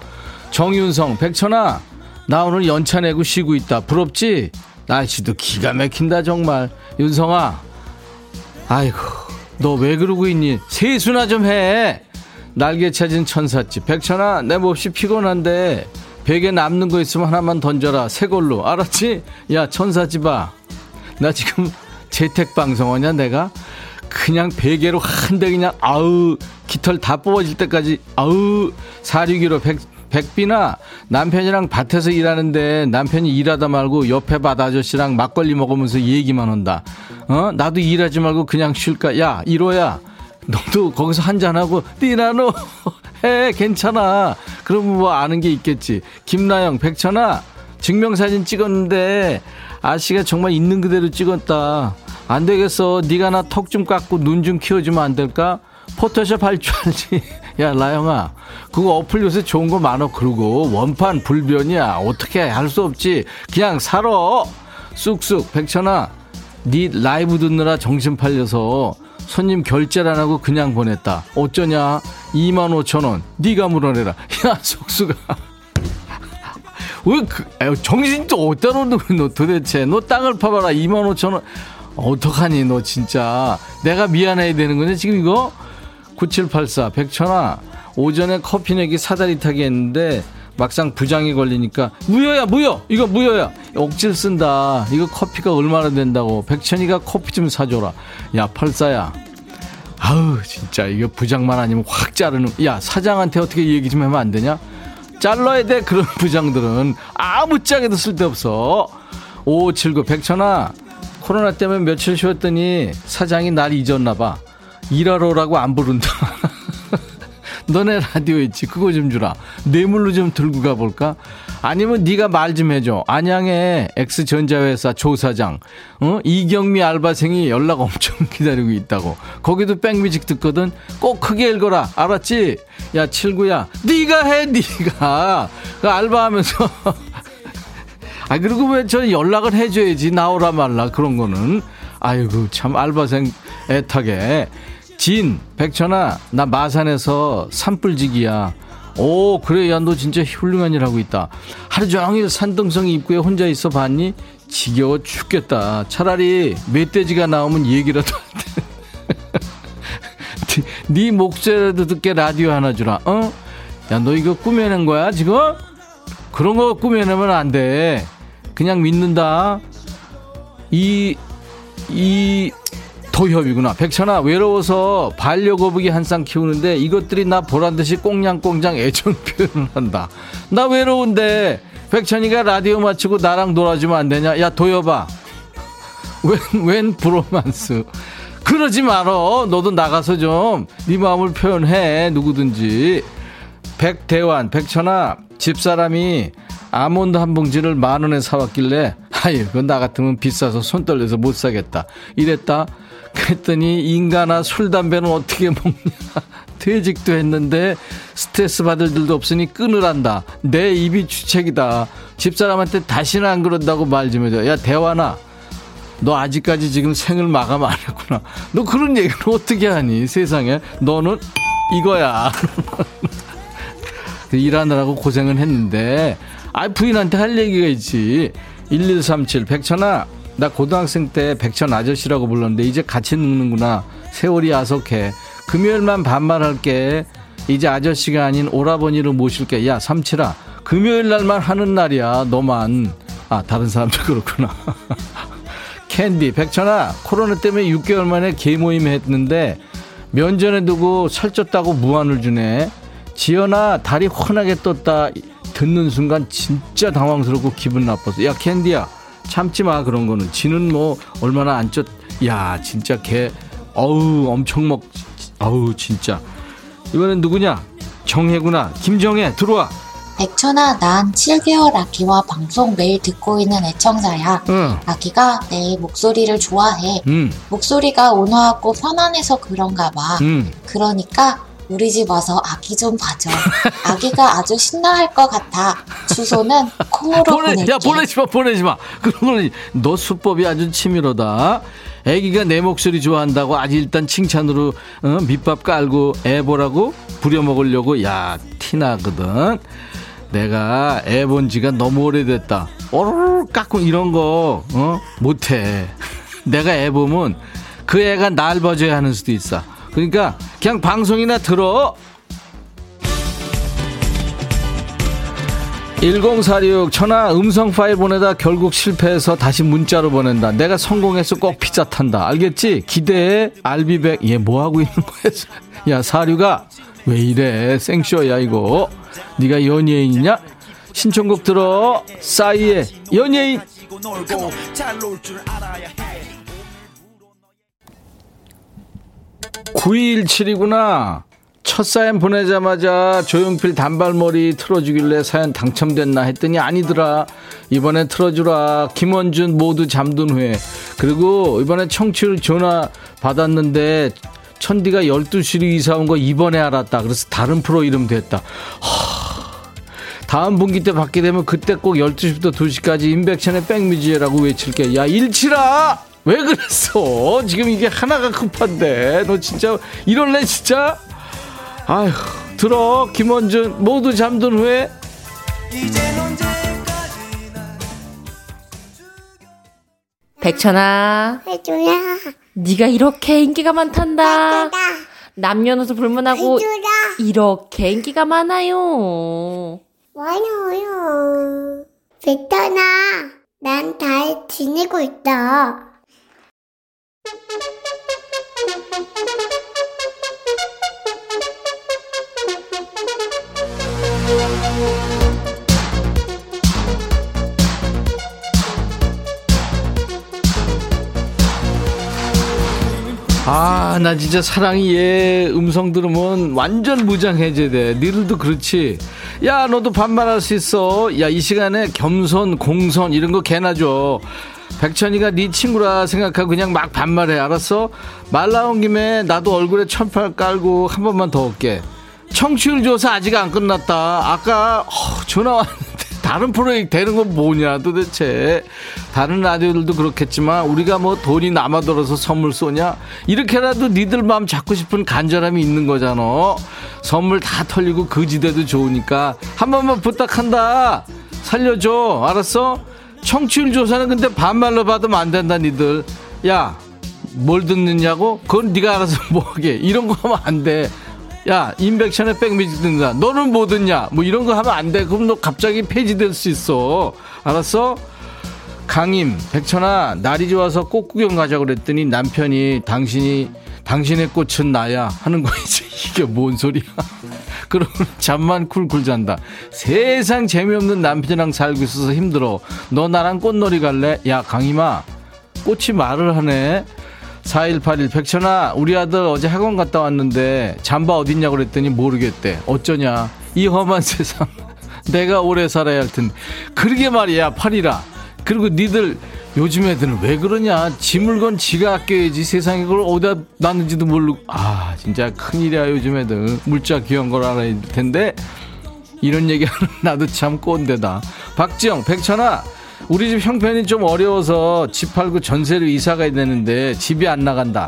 정윤성 백천아 나 오늘 연차 내고 쉬고 있다. 부럽지? 날씨도 기가 막힌다 정말. 윤성아. 아이고 너 왜 그러고 있니? 세수나 좀 해. 날개 찾은 천사집. 백천아 내 몹시 피곤한데 베개 남는 거 있으면 하나만 던져라. 새 걸로. 알았지? 야 천사집아. 나 지금 재택 방송하냐 내가? 그냥 베개로 한대 그냥 아우 깃털 다 뽑아질 때까지 아우 461호 백 백비나 남편이랑 밭에서 일하는데 남편이 일하다 말고 옆에 밭 아저씨랑 막걸리 먹으면서 얘기만 한다. 어? 나도 일하지 말고 그냥 쉴까? 야, 이로야. 너도 거기서 한잔하고, 띠나노 *laughs* 해, 괜찮아. 그러면 뭐 아는 게 있겠지. 김나영, 백천아, 증명사진 찍었는데, 아씨가 정말 있는 그대로 찍었다. 안 되겠어. 네가 나 턱 좀 깎고 눈 좀 키워주면 안 될까? 포토샵 할 줄 알지. *laughs* 야, 라영아. 그거 어플 요새 좋은 거 많아. 그러고 원판 불변이야. 어떻게 할 수 없지. 그냥 살아. 쑥쑥. 백천아. 네 라이브 듣느라 정신 팔려서 손님 결제를 안 하고 그냥 보냈다. 어쩌냐? 2만 5천 원. 네가 물어내라. *laughs* 야, 쑥쑥아. 왜 그, 정신 또 어디다 놓는 도대체. 너 땅을 파봐라. 2만 5천 원. 어떡하니, 너 진짜. 내가 미안해야 되는 거냐, 지금 이거? 9784 백천아 오전에 커피 내기 사다리 타기 했는데 막상 부장이 걸리니까 무효야 무효! 이거 무효야! 억지를 쓴다. 이거 커피가 얼마나 된다고. 백천이가 커피 좀 사줘라. 야 펄사야. 아우 진짜 이거 부장만 아니면 확 자르는 야 사장한테 어떻게 얘기 좀 하면 안 되냐? 잘라야 돼 그런 *laughs* 부장들은. 아무짝에도 쓸데없어. 5579 백천아 코로나 때문에 며칠 쉬었더니 사장이 날 잊었나 봐 일하러 오라고 안 부른다. *laughs* 너네 라디오 있지? 그거 좀 주라. 뇌물로 좀 들고 가볼까? 아니면 네가 말 좀 해줘. 안양의 X전자회사 조사장 어? 이경미 알바생이 연락 엄청 *laughs* 기다리고 있다고. 거기도 백뮤직 듣거든. 꼭 크게 읽어라. 알았지? 야 칠구야. 네가 해 네가. 그 알바하면서. *laughs* 아 그리고 왜 저 연락을 해줘야지. 나오라 말라. 그런 거는. 아이고 참 알바생 애타게 진, 백천아, 나 마산에서 산불지기야. 오, 그래, 야, 너 진짜 훌륭한 일 하고 있다. 하루 종일 산등성 입구에 혼자 있어 봤니? 지겨워 죽겠다. 차라리 멧돼지가 나오면 얘기라도 네, *laughs* 네 목소리라도 듣게 라디오 하나 주라. 어? 야, 너 이거 꾸며낸 거야, 지금? 그런 거 꾸며내면 안 돼. 그냥 믿는다. 이, 이, 도협이구나. 백천아, 외로워서 반려거북이 한 쌍 키우는데 이것들이 나 보란 듯이 꽁냥꽁냥 애정 표현을 한다. 나 외로운데 백천이가 라디오 마치고 나랑 놀아주면 안 되냐? 야, 도협아. 웬, 웬 브로만스. 그러지 말어. 너도 나가서 좀 네 마음을 표현해. 누구든지. 백대환, 백천아, 집사람이 아몬드 한 봉지를 만 원에 사왔길래 아유, 그건 나 같으면 비싸서 손 떨려서 못 사겠다. 이랬다. 그랬더니 인간아 술 담배는 어떻게 먹냐. *laughs* 퇴직도 했는데 스트레스 받을 일도 없으니 끊으란다. 내 입이 주책이다. 집사람한테 다시는 안 그런다고 말 좀 해줘. 야 대화나 너 아직까지 지금 생을 마감 안 했구나. 너 그런 얘기를 어떻게 하니? 세상에. 너는 이거야. *laughs* 일하느라고 고생을 했는데. 아 부인한테 할 얘기가 있지. 1137 백천아 나 고등학생 때 백천 아저씨라고 불렀는데 이제 같이 늙는구나. 세월이 야속해. 금요일만 반말할게. 이제 아저씨가 아닌 오라버니로 모실게. 야, 삼칠아. 금요일 날만 하는 날이야. 너만. 아, 다른 사람도 그렇구나. *laughs* 캔디, 백천아. 코로나 때문에 6개월 만에 개모임 했는데 면전에 두고 살쪘다고 무안을 주네. 지연아, 다리 환하게 떴다. 듣는 순간 진짜 당황스럽고 기분 나빴어. 야, 캔디야. 참지 마, 그런 거는. 지는 뭐, 얼마나 안 쪘, 야, 진짜 개, 어우, 엄청 먹, 어우, 진짜. 이번엔 누구냐? 정혜구나. 김정혜, 들어와. 백천아, 난 7개월 아기와 방송 매일 듣고 있는 애청자야. 응, 아기가 내 목소리를 좋아해. 응, 목소리가 온화하고 편안해서 그런가 봐. 응. 그러니까 우리 집 와서 아기 좀 봐줘. 아기가 아주 신나할 것 같아. 주소는 콩으로 보내, 보낼게. 야, 보내지 마, 보내지 마. 그러면 너 수법이 아주 치밀하다. 애기가 내 목소리 좋아한다고 아주 일단 칭찬으로 어, 밑밥 깔고 애 보라고 부려먹으려고 야 티나거든. 내가 애 본 지가 너무 오래됐다. 오르르 깎고 이런 거 어? 못해. 내가 애 보면 그 애가 날 봐줘야 하는 수도 있어. 그러니까 그냥 방송이나 들어. 1046 천하 음성 파일 보내다 결국 실패해서 다시 문자로 보낸다. 내가 성공해서 꼭 피자 탄다. 알겠지? 기대해. 알비백. 얘 뭐하고 있는 거야? 야 사류가 왜 이래? 생쇼야 이거. 네가 연예인이냐? 신청곡 들어. 싸이의 연예인. 927이구나. 첫 사연 보내자마자 조용필 단발머리 틀어주길래 사연 당첨됐나 했더니 아니더라. 이번엔 틀어주라. 김원준 모두 잠든 후에. 그리고 이번에 청취율 전화 받았는데 천디가 12시로 이사 온 거 이번에 알았다. 그래서 다른 프로 이름 됐다. 다음 분기 때 받게 되면 그때 꼭 12시부터 2시까지 인백션의 백뮤지라고 외칠게. 야, 일치라! 왜 그랬어? 지금 이게 하나가 급한데. 너 진짜, 이럴래, 진짜? 아휴, 들어. 김원준, 모두 잠든 후에. 백천아, 해줘라 네가 이렇게 인기가 많단다. 해줘라 남녀노소 불문하고 해줘라 이렇게 인기가 많아요. 많아요 베타나 난잘 지내고 있다 아, 나 진짜 사랑이 얘 음성 들으면 완전 무장해제돼. 니들도 그렇지. 야, 너도 반말할 수 있어. 야, 이 시간에 겸손, 공손 이런 거 개나 줘. 백천이가 네 친구라 생각하고 그냥 막 반말해. 알았어? 말 나온 김에 나도 얼굴에 천팔 깔고 한 번만 더 올게. 청취율 조사 아직 안 끝났다. 아까 어, 전화 왔는데 *laughs* 다른 프로젝트 되는 건 뭐냐 도대체. 다른 라디오들도 그렇겠지만 우리가 뭐 돈이 남아들어서 선물 쏘냐? 이렇게라도 니들 마음 잡고 싶은 간절함이 있는 거잖아. 선물 다 털리고 거지대도 좋으니까 한 번만 부탁한다. 살려줘. 알았어? 청취율 조사는 근데 반말로 받으면 안 된다 니들. 야, 뭘 듣느냐고? 그건 네가 알아서 *laughs* 뭐하게. 이런 거 하면 안 돼. 야, 인백션에 백뮤직 듣는다. 너는 뭐 듣냐? 뭐 이런 거 하면 안 돼. 그럼 너 갑자기 폐지될 수 있어. 알았어? 강임, 백천아, 날이 좋아서 꽃 구경 가자고 그랬더니 남편이 당신이, 당신의 꽃은 나야 하는 거이지. 이게 뭔 소리야. *laughs* 그러면 잠만 쿨쿨 잔다. 세상 재미없는 남편이랑 살고 있어서 힘들어. 너 나랑 꽃놀이 갈래? 야, 강임아, 꽃이 말을 하네. 4181 백천아 우리 아들 어제 학원 갔다 왔는데 잠바 어딨냐고 그랬더니 모르겠대 어쩌냐 이 험한 *laughs* 세상 내가 오래 살아야 할 텐데 그러게 말이야 팔이라 그리고 니들 요즘 애들은 왜 그러냐 지 물건 지가 아껴야지 세상에 그걸 어디다 놨는지도 모르고 아 진짜 큰일이야 요즘 애들 물자 귀한 걸 알아야 될 텐데 이런 얘기하는 *laughs* 나도 참 꼰대다 박지영 백천아 우리 집 형편이 좀 어려워서 집 팔고 전세로 이사 가야 되는데 집이 안 나간다.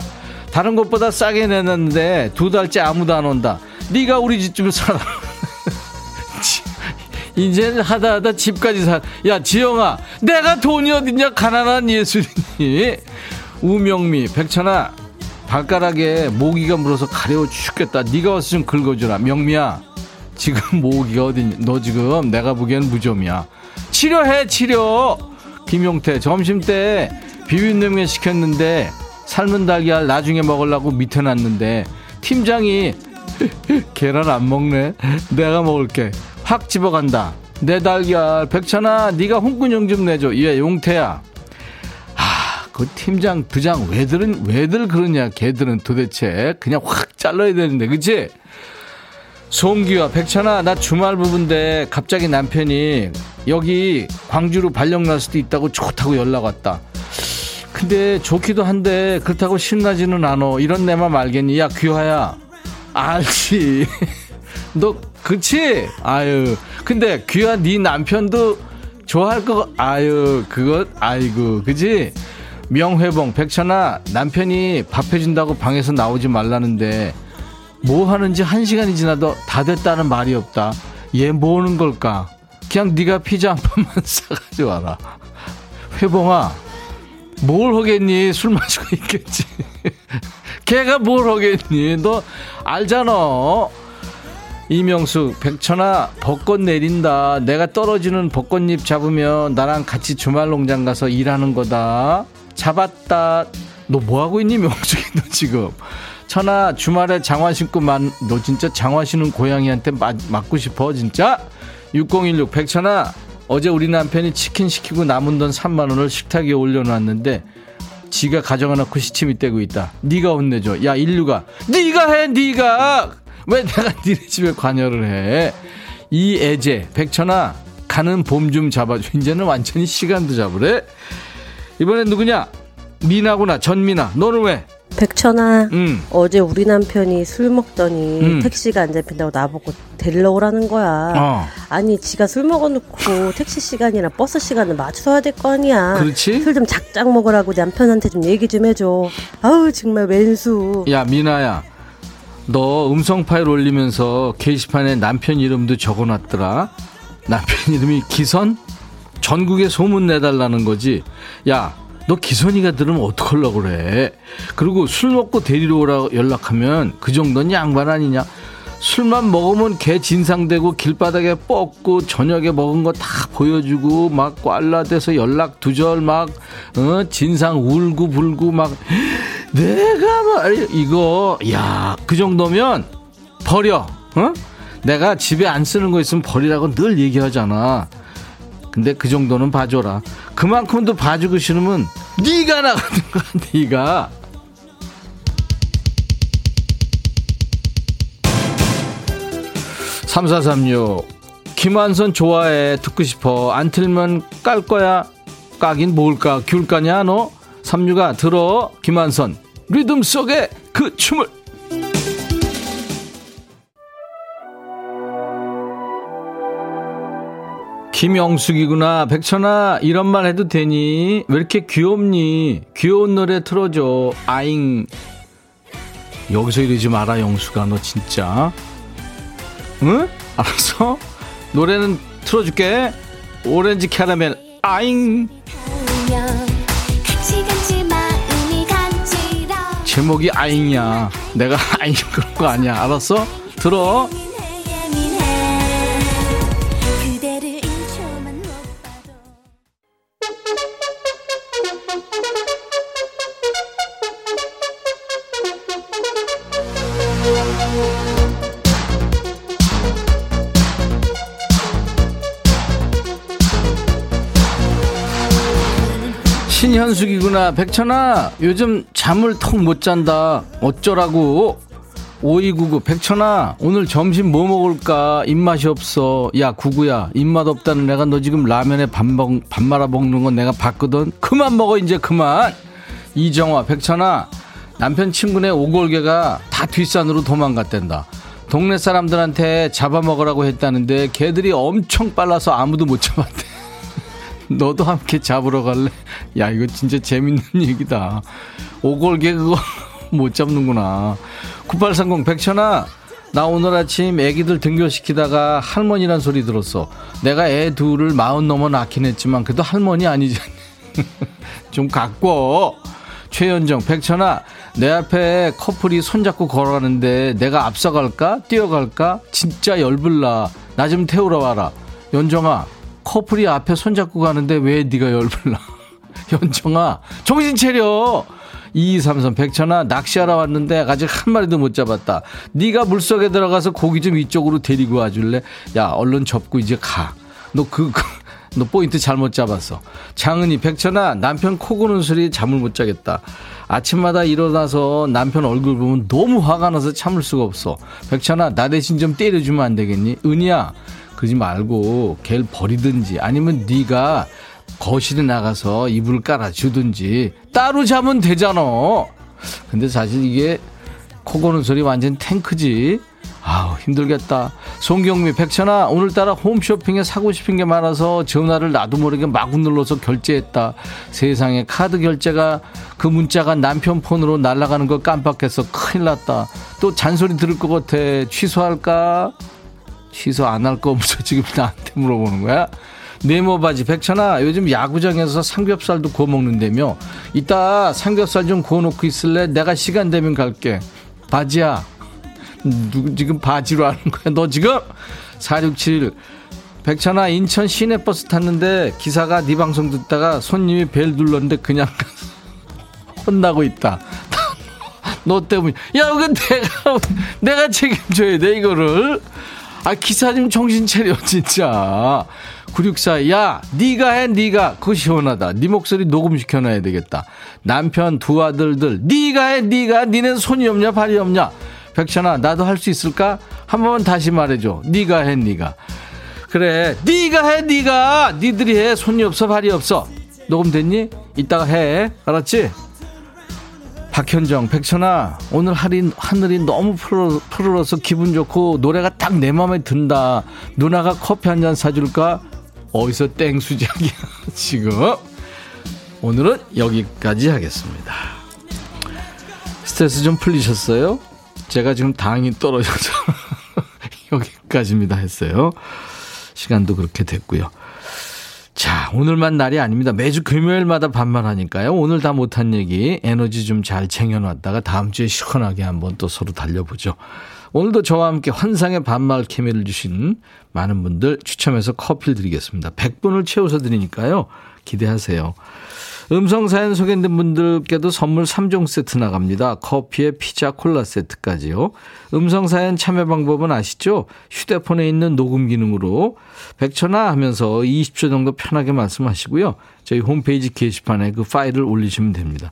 다른 곳보다 싸게 내놨는데 두 달째 아무도 안 온다. 네가 우리 집좀 살아. 이제는 하다 하다 집까지 사. 야, 지영아, 내가 돈이 어딨냐? 가난한 예술이니. 우명미, 백천아, 발가락에 모기가 물어서 가려워 죽겠다. 네가 와서 좀 긁어주라. 명미야, 지금 모기가 어딨냐? 너 지금 내가 보기엔 무좀이야. 치료해, 치료! 김용태, 점심 때 비빔냉면 시켰는데 삶은 달걀 나중에 먹으려고 밑에 놨는데 팀장이 *laughs* 계란 안 먹네. 내가 먹을게. 확 집어간다. 내 달걀 백천아 네가 홍군형 좀 내줘. 얘 용태야. 아, 그 팀장 부장 왜들은 왜들 그러냐. 걔들은 도대체 그냥 확 잘라야 되는데, 그치? 송기와 백천아 나 주말 부부인데 갑자기 남편이 여기 광주로 발령 날 수도 있다고 좋다고 연락 왔다. 근데 좋기도 한데 그렇다고 신나지는 않어. 이런 내 맘 알겠니? 야 귀화야. 알지. *laughs* 너 그치? 아유. 근데 귀화 네 남편도 좋아할 거 아유 그것 아이고 그지? 명회봉 백천아 남편이 밥 해준다고 방에서 나오지 말라는데 뭐 하는지 한 시간이 지나도 다 됐다는 말이 없다. 얘 뭐하는 걸까? 그냥 네가 피자 한 판만 *laughs* 싸가지 와라. 회봉아, 뭘 하겠니? 술 마시고 있겠지. *laughs* 걔가 뭘 하겠니? 너 알잖아. 이명수, 백천아, 벚꽃 내린다. 내가 떨어지는 벚꽃잎 잡으면 나랑 같이 주말 농장 가서 일하는 거다. 잡았다. 너 뭐 하고 있니, 명수이 너 지금? 천아, 주말에 장화 신고 만, 너 진짜 장화 신은 고양이한테 맞, 맞고 싶어, 진짜? 6016, 백천아, 어제 우리 남편이 치킨 시키고 남은 돈 3만 원을 식탁에 올려놨는데 지가 가져가 놓고 시침이 떼고 있다. 네가 혼내줘. 야 인류가 네가 해 네가 왜 내가 *laughs* 니네 집에 관여를 해? 이 애제 백천아 가는 봄 좀 잡아줘. 이제는 완전히 시간도 잡으래. 이번엔 누구냐? 미나구나 전미나. 너는 왜? 백천아, 응. 어제 우리 남편이 술 먹더니 음. 택시가 안 잡힌다고 나보고 데리러 오라는 거야. 어. 아니, 지가 술 먹어놓고 *laughs* 택시 시간이나 버스 시간을 맞춰야 될 거 아니야. 그렇지? 술 좀 작작 먹으라고 남편한테 좀 얘기 좀 해줘. 아우, 정말 왼수. 야 미나야. 너 음성 파일 올리면서 게시판에 남편 이름도 적어놨더라. 남편 이름이 기선? 전국에 소문 내달라는 거지. 야, 너 기선이가 들으면 어떡하려고 그래. 그리고 술 먹고 데리러 오라 연락하면 그 정도는 양반 아니냐. 술만 먹으면 개 진상되고 길바닥에 뻗고 저녁에 먹은 거 다 보여주고 막 꽐라대서 연락 두절 막 어, 진상 울고 불고 막. 내가 말 이거 야 그 정도면 버려. 어? 내가 집에 안 쓰는 거 있으면 버리라고 늘 얘기하잖아. 근데 그 정도는 봐줘라. 그만큼도 봐주고 싫으면 네가 나가든가 *laughs* 네가 3436 김한선 좋아해. 듣고 싶어. 안 틀면 깔 거야. 까긴 뭘까? 귤 까냐 너? 36아 들어. 김한선. 리듬 속에 그 춤을. 김영숙이구나. 백천아 이런 말 해도 되니? 왜 이렇게 귀엽니? 귀여운 노래 틀어줘. 아잉. 여기서 이러지 마라 영수가 너 진짜 응? 알았어? 노래는 틀어줄게. 오렌지 캐러멜, 아잉. 제목이 아잉이야. 내가 아잉 그런 거 아니야. 알았어? 들어. 신현숙이구나. 백천아, 요즘 잠을 통못 잔다. 어쩌라고? 5299 백천아 오늘 점심 뭐 먹을까 입맛이 없어 야 구구야 입맛 없다는 내가 너 지금 라면에 밥, 먹, 밥 말아 먹는 건 내가 봤거든 그만 먹어 이제 그만 이정화 백천아 남편 친구네 오골개가 다 뒷산으로 도망갔댄다 동네 사람들한테 잡아먹으라고 했다는데 걔들이 엄청 빨라서 아무도 못 잡았대 너도 함께 잡으러 갈래? 야 이거 진짜 재밌는 *laughs* 얘기다 오골개 그거 *laughs* 못 잡는구나 9830 백천아 나 오늘 아침 애기들 등교시키다가 할머니란 소리 들었어. 내가 애 둘을 마흔 넘어 낳긴 했지만 그래도 할머니 아니지. *laughs* 좀 갖고. 최현정, 백천아, 내 앞에 커플이 손잡고 걸어가는데 내가 앞서갈까? 뛰어갈까? 진짜 열불나. 나 좀 태우러 와라. 연정아, 커플이 앞에 손잡고 가는데 왜 네가 열불나? *laughs* 연정아, 정신 차려! 2233 백천아 낚시하러 왔는데 아직 한 마리도 못 잡았다. 네가 물속에 들어가서 고기 좀 이쪽으로 데리고 와줄래? 야 얼른 접고 이제 가. 너 그, 그, 너 포인트 잘못 잡았어. 장은이 백천아 남편 코 고는 소리 잠을 못 자겠다. 아침마다 일어나서 남편 얼굴 보면 너무 화가 나서 참을 수가 없어. 백천아 나 대신 좀 때려주면 안 되겠니? 은희야 그러지 말고 걔를 버리든지 아니면 네가 거실에 나가서 이불 깔아주든지 따로 자면 되잖아. 근데 사실 이게 코 고는 소리 완전 탱크지. 아우 힘들겠다. 송경미 백천아 오늘따라 홈쇼핑에 사고 싶은 게 많아서 전화를 나도 모르게 마구 눌러서 결제했다. 세상에 카드 결제가 그 문자가 남편 폰으로 날아가는 걸 깜빡해서 큰일 났다. 또 잔소리 들을 것 같아. 취소할까? 취소 안 할 거면서 *laughs* 지금 나한테 물어보는 거야? 네모 바지 백천아 요즘 야구장에서 삼겹살도 구워 먹는다며? 이따 삼겹살 좀 구워 놓고 있을래? 내가 시간 되면 갈게. 바지야. 누구 지금 바지로 하는 거야? 너 지금? 467 백천아 인천 시내버스 탔는데 기사가 네 방송 듣다가 손님이 벨 눌렀는데 그냥 *laughs* 혼나고 있다. *laughs* 너 때문에 야. 이거 내가 내가 책임져야 돼 이거를 아 기사 님 정신 차려 진짜. 964 야 니가 해 니가. 그거 시원하다. 네 목소리 녹음시켜놔야 되겠다. 남편 두 아들들. 니가 해 니가. 니는 손이 없냐 발이 없냐. 백천아 나도 할 수 있을까? 한 번만 다시 말해줘. 니가 해 니가. 그래. 니가 해 니가. 니들이 해. 손이 없어 발이 없어. 녹음됐니? 이따가 해. 알았지 박현정, 백천아, 오늘 하린, 하늘이 너무 푸르, 푸르러서 기분 좋고 노래가 딱내 맘에 든다. 누나가 커피 한 잔 사줄까? 어디서 땡수작이야, *laughs* 지금. 오늘은 여기까지 하겠습니다. 스트레스 좀 풀리셨어요? 제가 지금 당이 떨어져서 *laughs* 여기까지입니다 했어요. 시간도 그렇게 됐고요. 자, 오늘만 날이 아닙니다. 매주 금요일마다 반말하니까요. 오늘 다 못한 얘기 에너지 좀 잘 챙겨놨다가 다음 주에 시원하게 한번 또 서로 달려보죠. 오늘도 저와 함께 환상의 반말 케미를 주신 많은 분들 추첨해서 커피를 드리겠습니다. 100분을 채워서 드리니까요. 기대하세요. 음성 사연 소개된 분들께도 선물 3종 세트 나갑니다. 커피에 피자 콜라 세트까지요. 음성 사연 참여 방법은 아시죠? 휴대폰에 있는 녹음 기능으로 백천화 하면서 20초 정도 편하게 말씀하시고요. 저희 홈페이지 게시판에 그 파일을 올리시면 됩니다.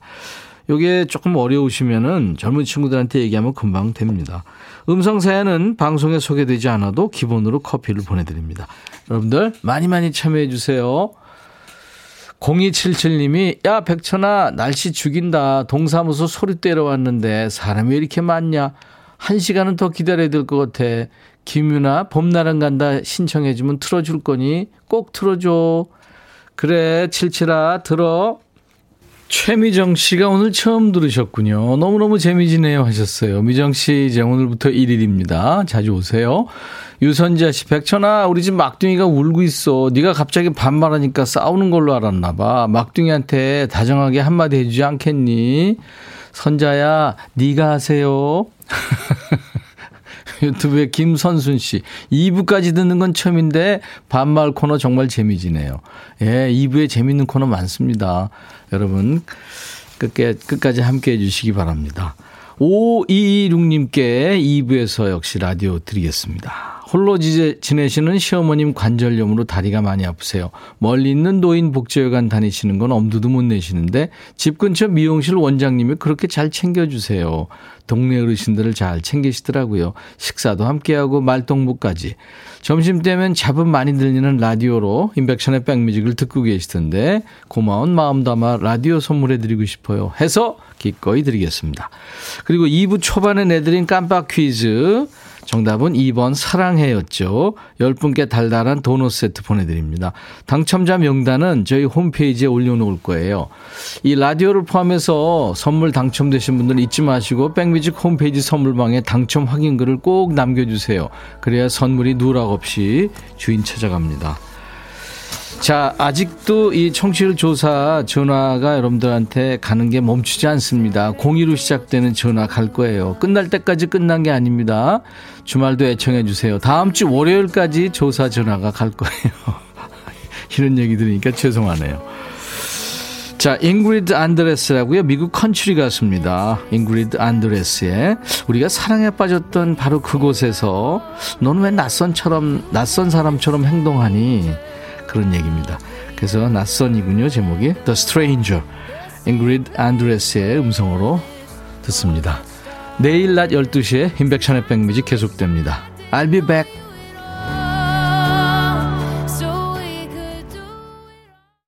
요게 조금 어려우시면은 젊은 친구들한테 얘기하면 금방 됩니다. 음성 사연은 방송에 소개되지 않아도 기본으로 커피를 보내드립니다. 여러분들 많이 많이 참여해 주세요. 0277님이 야 백천아 날씨 죽인다 동사무소 소리 때려 왔는데 사람이 왜 이렇게 많냐 한 시간은 더 기다려야 될 것 같아 김유나 봄날은 간다 신청해 주면 틀어줄 거니 꼭 틀어줘 그래 칠칠아 들어 최미정 씨가 오늘 처음 들으셨군요. 너무너무 재미지네요 하셨어요. 미정 씨 이제 오늘부터 1일입니다. 자주 오세요. 유선자 씨, 백천아, 우리 집 막둥이가 울고 있어. 네가 갑자기 반말하니까 싸우는 걸로 알았나 봐. 막둥이한테 다정하게 한마디 해주지 않겠니? 선자야, 네가 하세요. *laughs* 유튜브에 김선순 씨. 2부까지 듣는 건 처음인데 반말 코너 정말 재미지네요. 예, 2부에 재밌는 코너 많습니다. 여러분, 끝게, 끝까지 함께 해주시기 바랍니다. 5226님께 2부에서 역시 라디오 드리겠습니다. 홀로 지내시는 시어머님 관절염으로 다리가 많이 아프세요. 멀리 있는 노인 복지회관 다니시는 건 엄두도 못 내시는데 집 근처 미용실 원장님이 그렇게 잘 챙겨주세요. 동네 어르신들을 잘 챙기시더라고요. 식사도 함께하고 말동무까지. 점심 때면 잡음 많이 들리는 라디오로 인백션의 백뮤직을 듣고 계시던데 고마운 마음 담아 라디오 선물해드리고 싶어요. 해서 기꺼이 드리겠습니다. 그리고 2부 초반에 내드린 깜빡 퀴즈 정답은 2번 사랑해였죠. 10분께 달달한 도넛 세트 보내드립니다. 당첨자 명단은 저희 홈페이지에 올려놓을 거예요. 이 라디오를 포함해서 선물 당첨되신 분들 잊지 마시고 백뮤직 홈페이지 선물방에 당첨 확인글을 꼭 남겨주세요. 그래야 선물이 누락 없이 주인 찾아갑니다. 자, 아직도 이 청취율 조사 전화가 여러분들한테 가는 게 멈추지 않습니다. 02로 시작되는 전화 갈 거예요. 끝날 때까지 끝난 게 아닙니다. 주말도 애청해 주세요. 다음 주 월요일까지 조사 전화가 갈 거예요. *laughs* 이런 얘기 들으니까 죄송하네요. 자, 잉그리드 안드레스라고요. 미국 country 가수입니다. 잉그리드 안드레스의 우리가 사랑에 빠졌던 바로 그곳에서 넌 왜 낯선처럼 낯선 사람처럼 행동하니? 그런 얘기입니다. 그래서 낯선이군요. 제목이 The Stranger. 잉그리드 안드레스의 음성으로 듣습니다. 내일 낮 12시에 임백천의 백뮤직 계속됩니다. I'll be back.